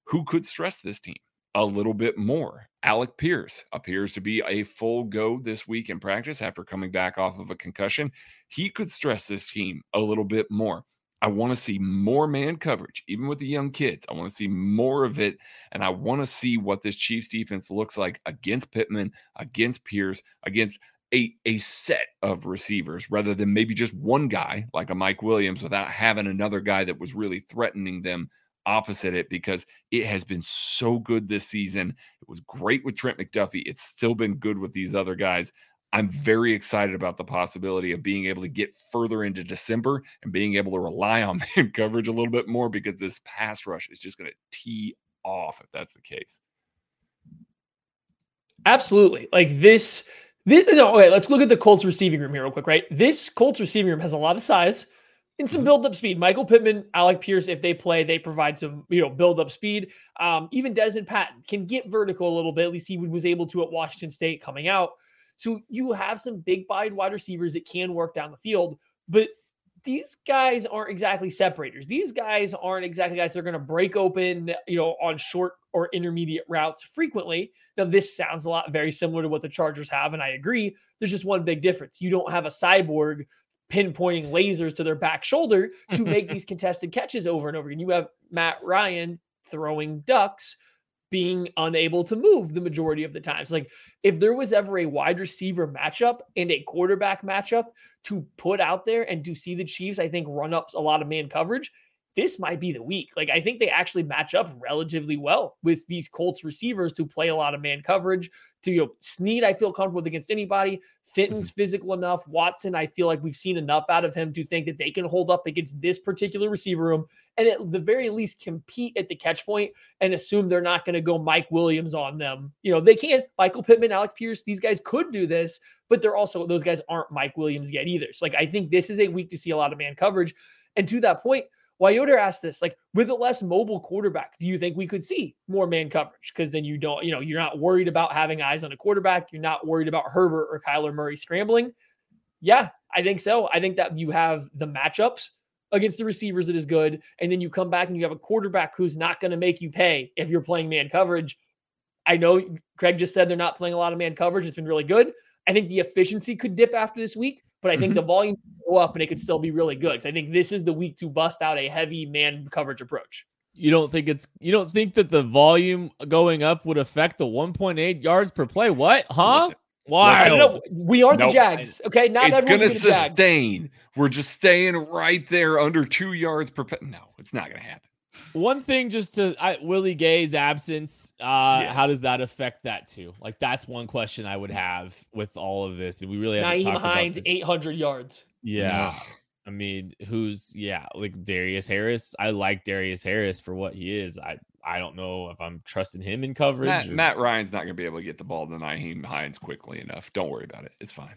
who could stress this team a little bit more. Alec Pierce appears to be a full go this week in practice after coming back off of a concussion. He could stress this team a little bit more. I want to see more man coverage, even with the young kids. I want to see more of it. And I want to see what this Chiefs defense looks like against Pittman, against Pierce, against a, a set of receivers rather than maybe just one guy like a Mike Williams without having another guy that was really threatening them opposite it because it has been so good this season. It was great with Trent McDuffie. It's still been good with these other guys. I'm very excited about the possibility of being able to get further into December and being able to rely on man coverage a little bit more because this pass rush is just going to tee off if that's the case. Absolutely. Like this, this no, okay, let's look at the Colts receiving room here real quick, right? This Colts receiving room has a lot of size and some mm-hmm. build up speed. Michael Pittman, Alec Pierce, if they play, they provide some, you know, build up speed. Um, even Dezmon Patmon can get vertical a little bit. At least he was able to at Washington State coming out. So you have some big bodied wide receivers that can work down the field, but these guys aren't exactly separators. These guys aren't exactly guys that are going to break open, you know, on short or intermediate routes frequently. Now, this sounds a lot very similar to what the Chargers have, and I agree. There's just one big difference. You don't have a cyborg pinpointing lasers to their back shoulder to make these contested catches over and over again. You have Matt Ryan throwing ducks being unable to move the majority of the times. Like if there was ever a wide receiver matchup and a quarterback matchup to put out there and to see the Chiefs, I think run up a lot of man coverage, this might be the week. Like I think they actually match up relatively well with these Colts receivers to play a lot of man coverage. To you know, Sneed, I feel comfortable with against anybody. Fenton's mm-hmm. physical enough. Watson, I feel like we've seen enough out of him to think that they can hold up against this particular receiver room and at the very least compete at the catch point and assume they're not going to go Mike Williams on them. You know, they can. Michael Pittman, Alec Pierce, these guys could do this, but they're also those guys aren't Mike Williams yet either. So like I think this is a week to see a lot of man coverage. And to that point, Yoder asked this, like, with a less mobile quarterback, do you think we could see more man coverage? Because then you don't, you know, you're not worried about having eyes on a quarterback. You're not worried about Herbert or Kyler Murray scrambling. Yeah, I think so. I think that you have the matchups against the receivers that is good. And then you come back and you have a quarterback who's not going to make you pay if you're playing man coverage. I know Craig just said they're not playing a lot of man coverage. It's been really good. I think the efficiency could dip after this week, but I think mm-hmm. the volume go up and it could still be really good. So I think this is the week to bust out a heavy man coverage approach. You don't think it's you don't think that the volume going up would affect the 1.8 yards per play? What? Huh? Why? We are nope. the Jags. Okay, not it's going to sustain. We're just staying right there under two yards per. Pe- no, it's not going to happen. One thing, just to I, Willie Gay's absence, uh, yes. how does that affect that too? Like that's one question I would have with all of this. And we really have Nyheim Hines, eight hundred yards. Yeah. I mean, who's yeah, like Darius Harris. I like Darius Harris for what he is. I I don't know if I'm trusting him in coverage. Matt, or... Matt Ryan's not going to be able to get the ball to Nyheim Hines quickly enough. Don't worry about it. It's fine.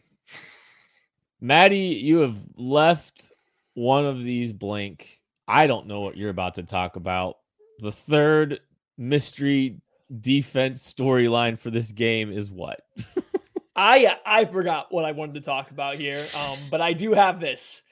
Maddie, you have left one of these blank. I don't know what you're about to talk about. The third mystery defense storyline for this game is what? I I forgot what I wanted to talk about here. Um, but I do have this.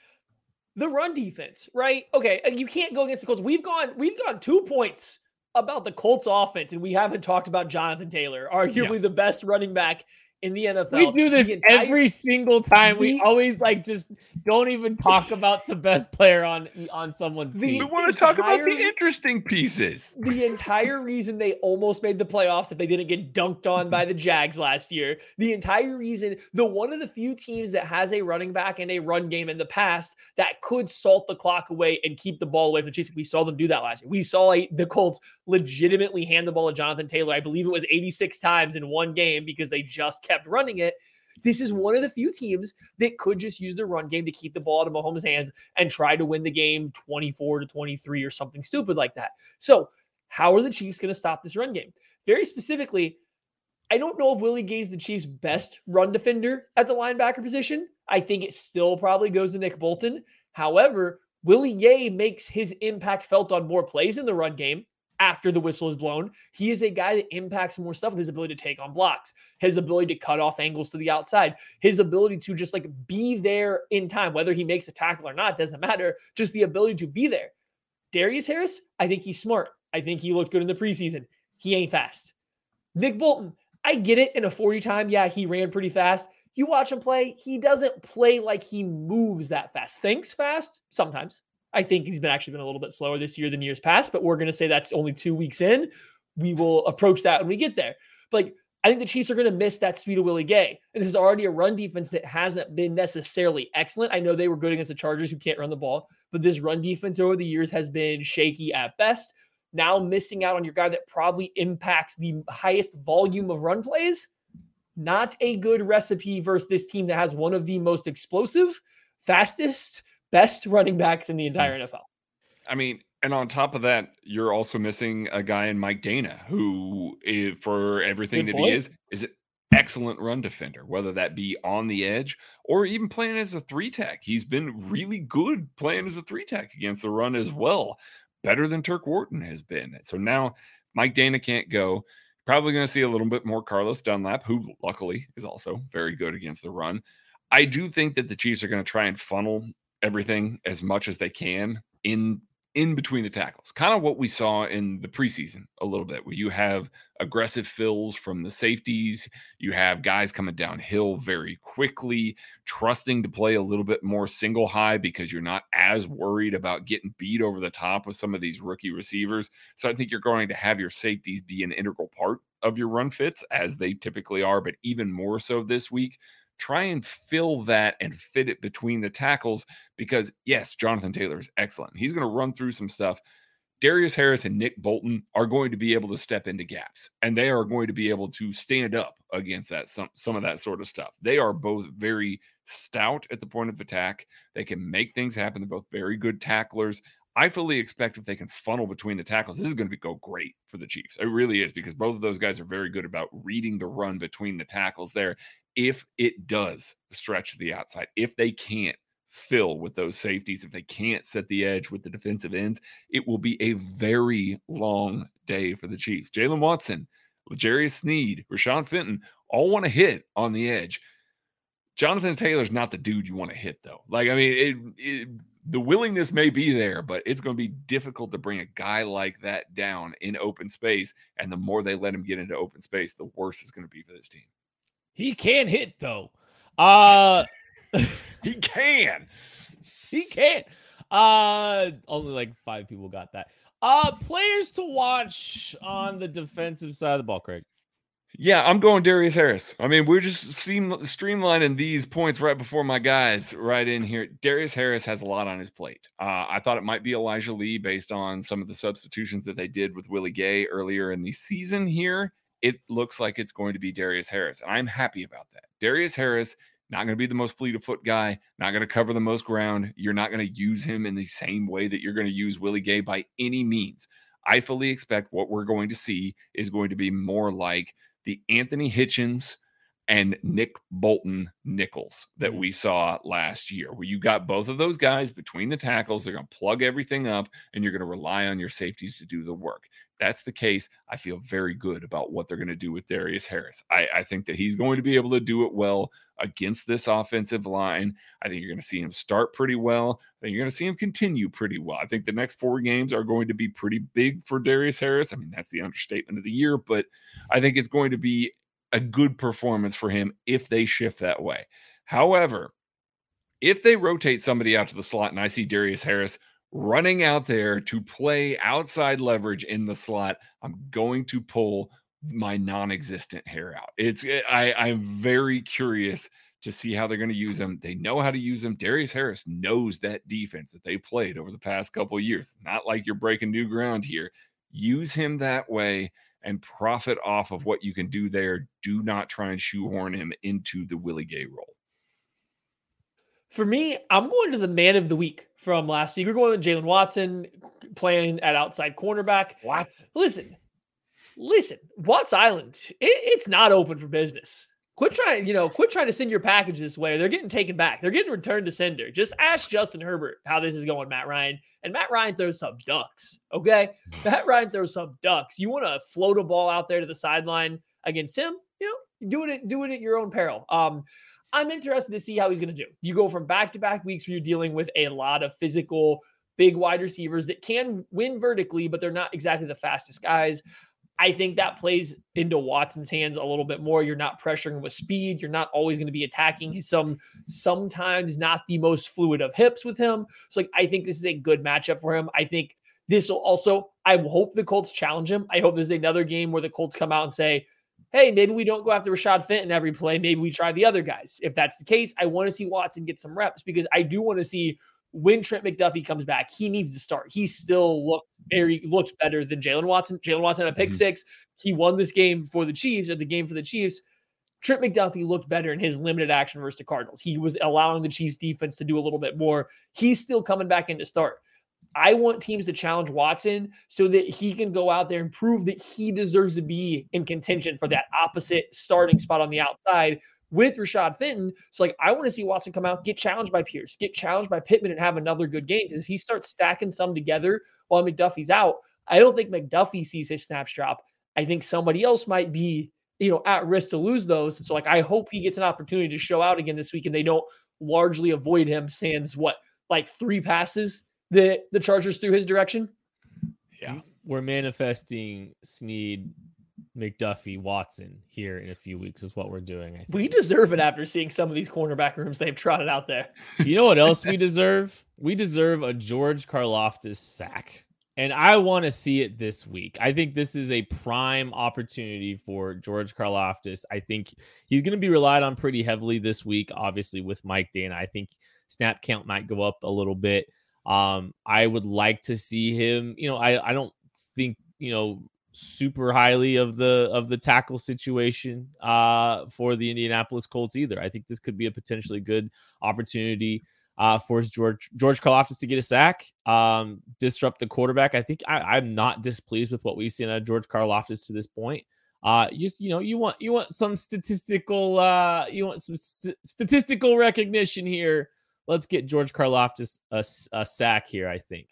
The run defense, right? Okay, you can't go against the Colts. We've gone we've gone two points about the Colts offense, and we haven't talked about Jonathan Taylor, arguably yeah. the best running back in the NFL. We do this entire, every single time. the, we always like just don't even talk about the best player on on someone's the, team. We want to talk about the interesting pieces. The entire reason they almost made the playoffs if they didn't get dunked on by the Jags last year. The entire reason, the one of the few teams that has a running back and a run game in the past that could salt the clock away and keep the ball away from the Chiefs. We saw them do that last year. We saw a, the Colts legitimately hand the ball to Jonathan Taylor. I believe it was 86 times in one game because they just kept kept running it. This is one of the few teams that could just use the run game to keep the ball out of Mahomes' hands and try to win the game 24 to 23 or something stupid like that. So, how are the Chiefs going to stop this run game? Very specifically, I don't know if Willie Gay is the Chiefs' best run defender at the linebacker position. I think it still probably goes to Nick Bolton. However, Willie Gay makes his impact felt on more plays in the run game after the whistle is blown. He is a guy that impacts more stuff with his ability to take on blocks, his ability to cut off angles to the outside, his ability to just like be there in time, whether he makes a tackle or not, doesn't matter. Just the ability to be there. Darius Harris, I think he's smart. I think he looked good in the preseason. He ain't fast. Nick Bolton, I get it in a 40 time. Yeah, he ran pretty fast. You watch him play, he doesn't play like he moves that fast. Thinks fast sometimes. I think he's been actually been a little bit slower this year than years past, but we're going to say that's only two weeks in. We will approach that when we get there. But like, I think the Chiefs are going to miss that speed of Willie Gay. And this is already a run defense that hasn't been necessarily excellent. I know they were good against the Chargers who can't run the ball, but this run defense over the years has been shaky at best. Now missing out on your guy that probably impacts the highest volume of run plays. Not a good recipe versus this team that has one of the most explosive, fastest, best running backs in the Hmm. entire NFL. I mean, and on top of that, you're also missing a guy in Mike Danna who, eh, for everything Good that point. he is, is an excellent run defender, whether that be on the edge or even playing as a three tech. He's been really good playing as a three tech against the run as well, better than Turk Wharton has been. So now Mike Danna can't go. Probably going to see a little bit more Carlos Dunlap, who luckily is also very good against the run. I do think that the Chiefs are going to try and funnel everything as much as they can in in between the tackles. Kind of what we saw in the preseason a little bit, where you have aggressive fills from the safeties, you have guys coming downhill very quickly, trusting to play a little bit more single high because you're not as worried about getting beat over the top with some of these rookie receivers. So I think you're going to have your safeties be an integral part of your run fits as they typically are, but even more so this week try and fill that and fit it between the tackles because yes, Jonathan Taylor is excellent. He's going to run through some stuff. Darius Harris and Nick Bolton are going to be able to step into gaps and they are going to be able to stand up against that some some of that sort of stuff. They are both very stout at the point of attack. They can make things happen. They're both very good tacklers. I fully expect if they can funnel between the tackles, this is going to be, go great for the Chiefs. It really is because both of those guys are very good about reading the run between the tackles there. If it does stretch to the outside, if they can't fill with those safeties, if they can't set the edge with the defensive ends, it will be a very long day for the Chiefs. Jaylen Watson, Jarius Sneed, Rashawn Fenton all want to hit on the edge. Jonathan Taylor's not the dude you want to hit, though. Like, I mean, it, it the willingness may be there, but it's going to be difficult to bring a guy like that down in open space. And the more they let him get into open space, the worse it's going to be for this team. He can hit though. Uh he can. He can. Uh only like five people got that. Uh players to watch on the defensive side of the ball, Craig. Yeah, I'm going Darius Harris. I mean, we're just streamlining these points right before my guys right in here. Darius Harris has a lot on his plate. Uh, I thought it might be Elijah Lee based on some of the substitutions that they did with Willie Gay earlier in the season here. It looks like it's going to be Darius Harris, and I'm happy about that. Darius Harris, not going to be the most fleet of foot guy, not going to cover the most ground. You're not going to use him in the same way that you're going to use Willie Gay by any means. I fully expect what we're going to see is going to be more like the Anthony Hitchens and Nick Bolton Nichols that mm. we saw last year, where you got both of those guys between the tackles. They're going to plug everything up and you're going to rely on your safeties to do the work. That's the case. I feel very good about what they're going to do with Darius Harris. I, I think that he's going to be able to do it well against this offensive line. I think you're going to see him start pretty well. I think you're going to see him continue pretty well. I think the next four games are going to be pretty big for Darius Harris. I mean, that's the understatement of the year, but I think it's going to be a good performance for him if they shift that way. However, if they rotate somebody out to the slot and I see Darius Harris running out there to play outside leverage in the slot, I'm going to pull my non-existent hair out. It's eh, I I'm very curious to see how they're going to use him. They know how to use him. Darius Harris knows that defense that they played over the past couple years. Not like you're breaking new ground here. Use him that way and profit off of what you can do there. Do not try and shoehorn him into the Willie Gay role. For me, I'm going to the man of the week from last week. We're going with Jaylen Watson playing at outside cornerback. Watson. Listen, listen, Watts Island, it, it's not open for business. Quit trying, you know, quit trying to send your package this way. They're getting taken back. They're getting returned to sender. Just ask Justin Herbert how this is going, Matt Ryan. And Matt Ryan throws some ducks. Okay. Matt Ryan throws some ducks. You want to float a ball out there to the sideline against him, you know, doing it, doing it at your own peril. Um, I'm interested to see how he's going to do. You go from back to back weeks where you're dealing with a lot of physical, big wide receivers that can win vertically, but they're not exactly the fastest guys. I think that plays into Watson's hands a little bit more. You're not pressuring with speed. You're not always going to be attacking. Some sometimes not the most fluid of hips with him. So like I think this is a good matchup for him. I think this will also I hope the Colts challenge him. I hope there's another game where the Colts come out and say, "Hey, maybe we don't go after Rashad Fenton every play. Maybe we try the other guys." If that's the case, I want to see Watson get some reps because I do want to see when Trent McDuffie comes back, he needs to start. He still looked very looked better than Jaylen Watson. Jaylen Watson had a pick mm-hmm. six. He won this game for the Chiefs or the game for the Chiefs. Trent McDuffie looked better in his limited action versus the Cardinals. He was allowing the Chiefs defense to do a little bit more. He's still coming back in to start. I want teams to challenge Watson so that he can go out there and prove that he deserves to be in contention for that opposite starting spot on the outside with Rashad Fenton. So, like, I want to see Watson come out, get challenged by Pierce, get challenged by Pittman, and have another good game. Because if he starts stacking some together while McDuffie's out, I don't think McDuffie sees his snaps drop. I think somebody else might be, you know, at risk to lose those. So, like, I hope he gets an opportunity to show out again this week, and they don't largely avoid him. Sans what, like three passes that the Chargers through his direction. Yeah, we're manifesting Sneed McDuffie, Watson here in a few weeks is what we're doing. We deserve it after seeing some of these cornerback rooms they've trotted out there. You know what else we deserve? We deserve a George Karlaftis sack. And I want to see it this week. I think this is a prime opportunity for George Karlaftis. I think he's going to be relied on pretty heavily this week, obviously, with Mike Danna. I think snap count might go up a little bit. Um, I would like to see him, you know, I, I don't think, you know, super highly of the of the tackle situation uh, for the Indianapolis Colts either. I think this could be a potentially good opportunity uh, for George George Karlaftis to get a sack, um, disrupt the quarterback. I think I, am not displeased with what we've seen out of George Karlaftis to this point. Uh, just you know, you want you want some statistical uh, you want some st- statistical recognition here. Let's get George Karlaftis a, a sack here. I think.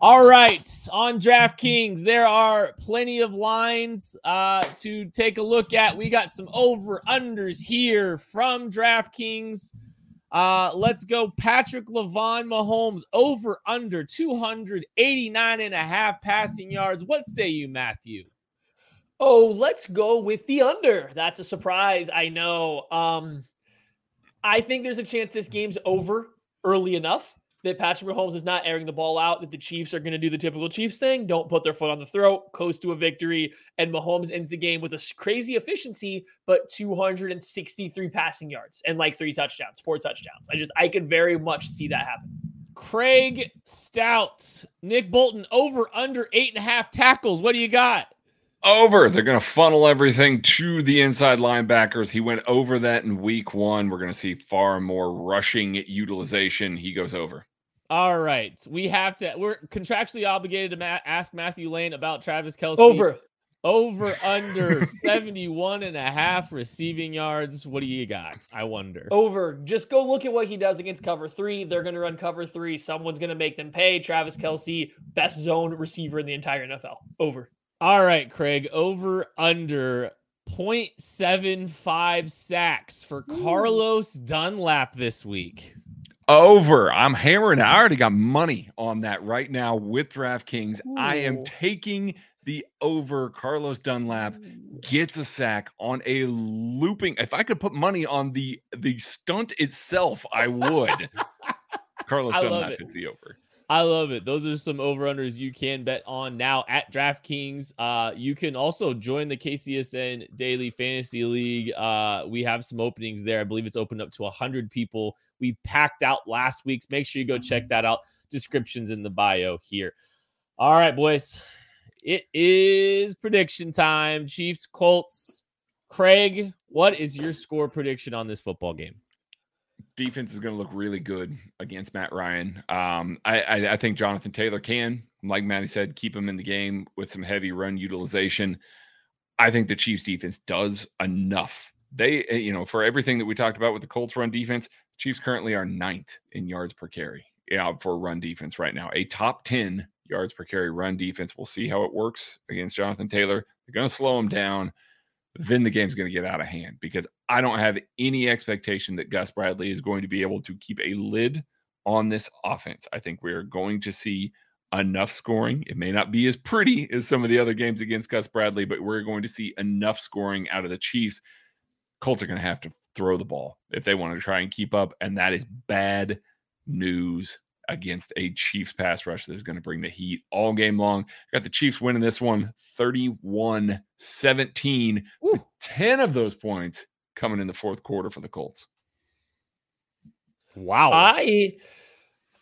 All right, on DraftKings, there are plenty of lines uh, to take a look at. We got some over unders here from DraftKings. Uh, let's go. Patrick Lavon Mahomes over under 289 and a half passing yards. What say you, Matthew? Oh, let's go with the under. That's a surprise. I know. Um, I think there's a chance this game's over early enough that Patrick Mahomes is not airing the ball out, that the Chiefs are going to do the typical Chiefs thing, don't put their foot on the throat, coast to a victory, and Mahomes ends the game with a crazy efficiency, but 263 passing yards and like three touchdowns, four touchdowns. I just, I could very much see that happen. Craig Stouts, Nick Bolton over under eight and a half tackles. What do you got? Over. They're going to funnel everything to the inside linebackers. He went over that in week one. We're going to see far more rushing utilization. He goes over. All right. We have to, we're contractually obligated to ma- ask Matthew Lane about Travis Kelce. Over. Over under 71 and a half receiving yards. What do you got? I wonder. Over. Just go look at what he does against cover three. They're going to run cover three. Someone's going to make them pay. Travis Kelce, best zone receiver in the entire NFL. Over. All right, Craig. Over under 0.75 sacks for Carlos Dunlap this week. Over. I'm hammering. I already got money on that right now with DraftKings. Ooh. I am taking the over. Carlos Dunlap gets a sack on a looping. If I could put money on the the stunt itself, I would. Carlos I Dunlap it. hits the over. I love it. Those are some over unders you can bet on now at DraftKings. Uh, you can also join the KCSN Daily Fantasy League. Uh, we have some openings there. I believe it's opened up to 100 people. We packed out last week's. Make sure you go check that out. Descriptions in the bio here. All right, boys. It is prediction time. Chiefs, Colts. Craig, what is your score prediction on this football game? Defense is going to look really good against Matt Ryan. Um, I, I, I think Jonathan Taylor can, like Matty said, keep him in the game with some heavy run utilization. I think the Chiefs defense does enough. They, eh, you know, for everything that we talked about with the Colts run defense, Chiefs currently are ninth in yards per carry. Yeah, for run defense right now, a top 10 yards per carry run defense. We'll see how it works against Jonathan Taylor. They're going to slow him down then the game's going to get out of hand because I don't have any expectation that Gus Bradley is going to be able to keep a lid on this offense. I think we're going to see enough scoring. It may not be as pretty as some of the other games against Gus Bradley, but we're going to see enough scoring out of the Chiefs. Colts are going to have to throw the ball if they want to try and keep up. And that is bad news against a Chiefs pass rush that is going to bring the heat all game long. Got the Chiefs winning this one 31 17, 10 of those points coming in the fourth quarter for the Colts. Wow. I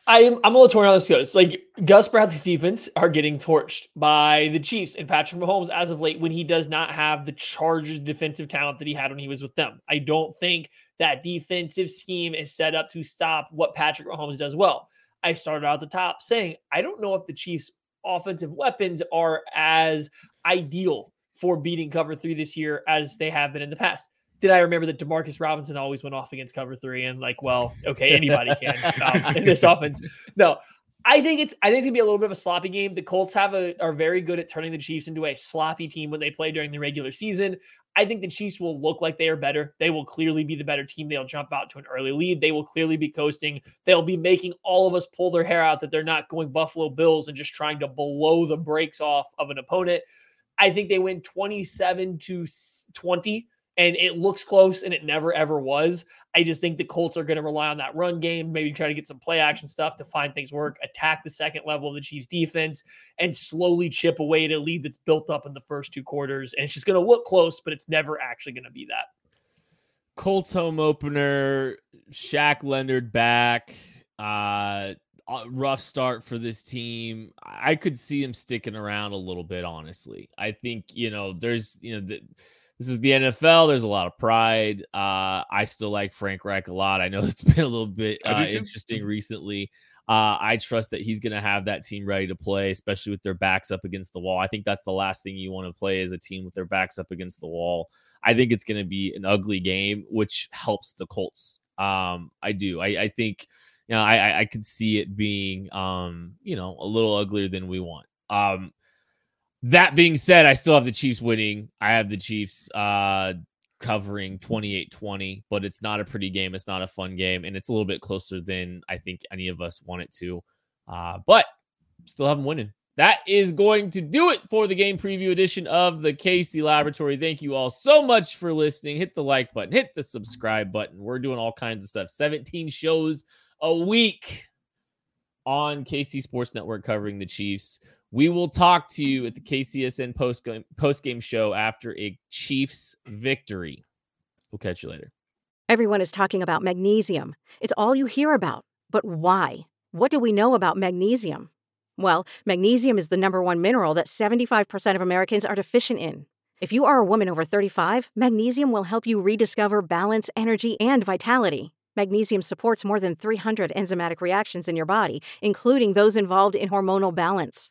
I am I'm a little torn on this goes. Like Gus Bradley's defense are getting torched by the Chiefs and Patrick Mahomes as of late when he does not have the Chargers defensive talent that he had when he was with them. I don't think that defensive scheme is set up to stop what Patrick Mahomes does well. I started out at the top saying I don't know if the Chiefs offensive weapons are as ideal for beating cover 3 this year as they have been in the past did I remember that Demarcus Robinson always went off against cover three and like, well, okay, anybody can um, in this offense. No, I think it's I think it's gonna be a little bit of a sloppy game. The Colts have a are very good at turning the Chiefs into a sloppy team when they play during the regular season. I think the Chiefs will look like they are better. They will clearly be the better team. They'll jump out to an early lead. They will clearly be coasting. They'll be making all of us pull their hair out that they're not going Buffalo Bills and just trying to blow the brakes off of an opponent. I think they win 27 to 20 and it looks close and it never ever was. I just think the Colts are going to rely on that run game, maybe try to get some play action stuff to find things work, attack the second level of the Chiefs defense, and slowly chip away at a lead that's built up in the first two quarters. And it's just going to look close, but it's never actually going to be that. Colts home opener, Shaq Leonard back. Uh, rough start for this team. I could see him sticking around a little bit, honestly. I think, you know, there's, you know, the, this is the NFL. There's a lot of pride. Uh, I still like Frank Reich a lot. I know it's been a little bit uh, interesting recently. Uh, I trust that he's going to have that team ready to play, especially with their backs up against the wall. I think that's the last thing you want to play as a team with their backs up against the wall. I think it's going to be an ugly game, which helps the Colts. Um, I do. I, I think, you know, I, I could see it being, um, you know, a little uglier than we want. Um, that being said, I still have the Chiefs winning. I have the Chiefs uh covering 28-20, but it's not a pretty game. It's not a fun game, and it's a little bit closer than I think any of us want it to. Uh, but still have them winning. That is going to do it for the game preview edition of the KC Laboratory. Thank you all so much for listening. Hit the like button, hit the subscribe button. We're doing all kinds of stuff. 17 shows a week on KC Sports Network covering the Chiefs. We will talk to you at the KCSN post game post game show after a Chiefs victory. We'll catch you later. Everyone is talking about magnesium. It's all you hear about. But why? What do we know about magnesium? Well, magnesium is the number one mineral that 75% of Americans are deficient in. If you are a woman over 35, magnesium will help you rediscover balance, energy, and vitality. Magnesium supports more than 300 enzymatic reactions in your body, including those involved in hormonal balance.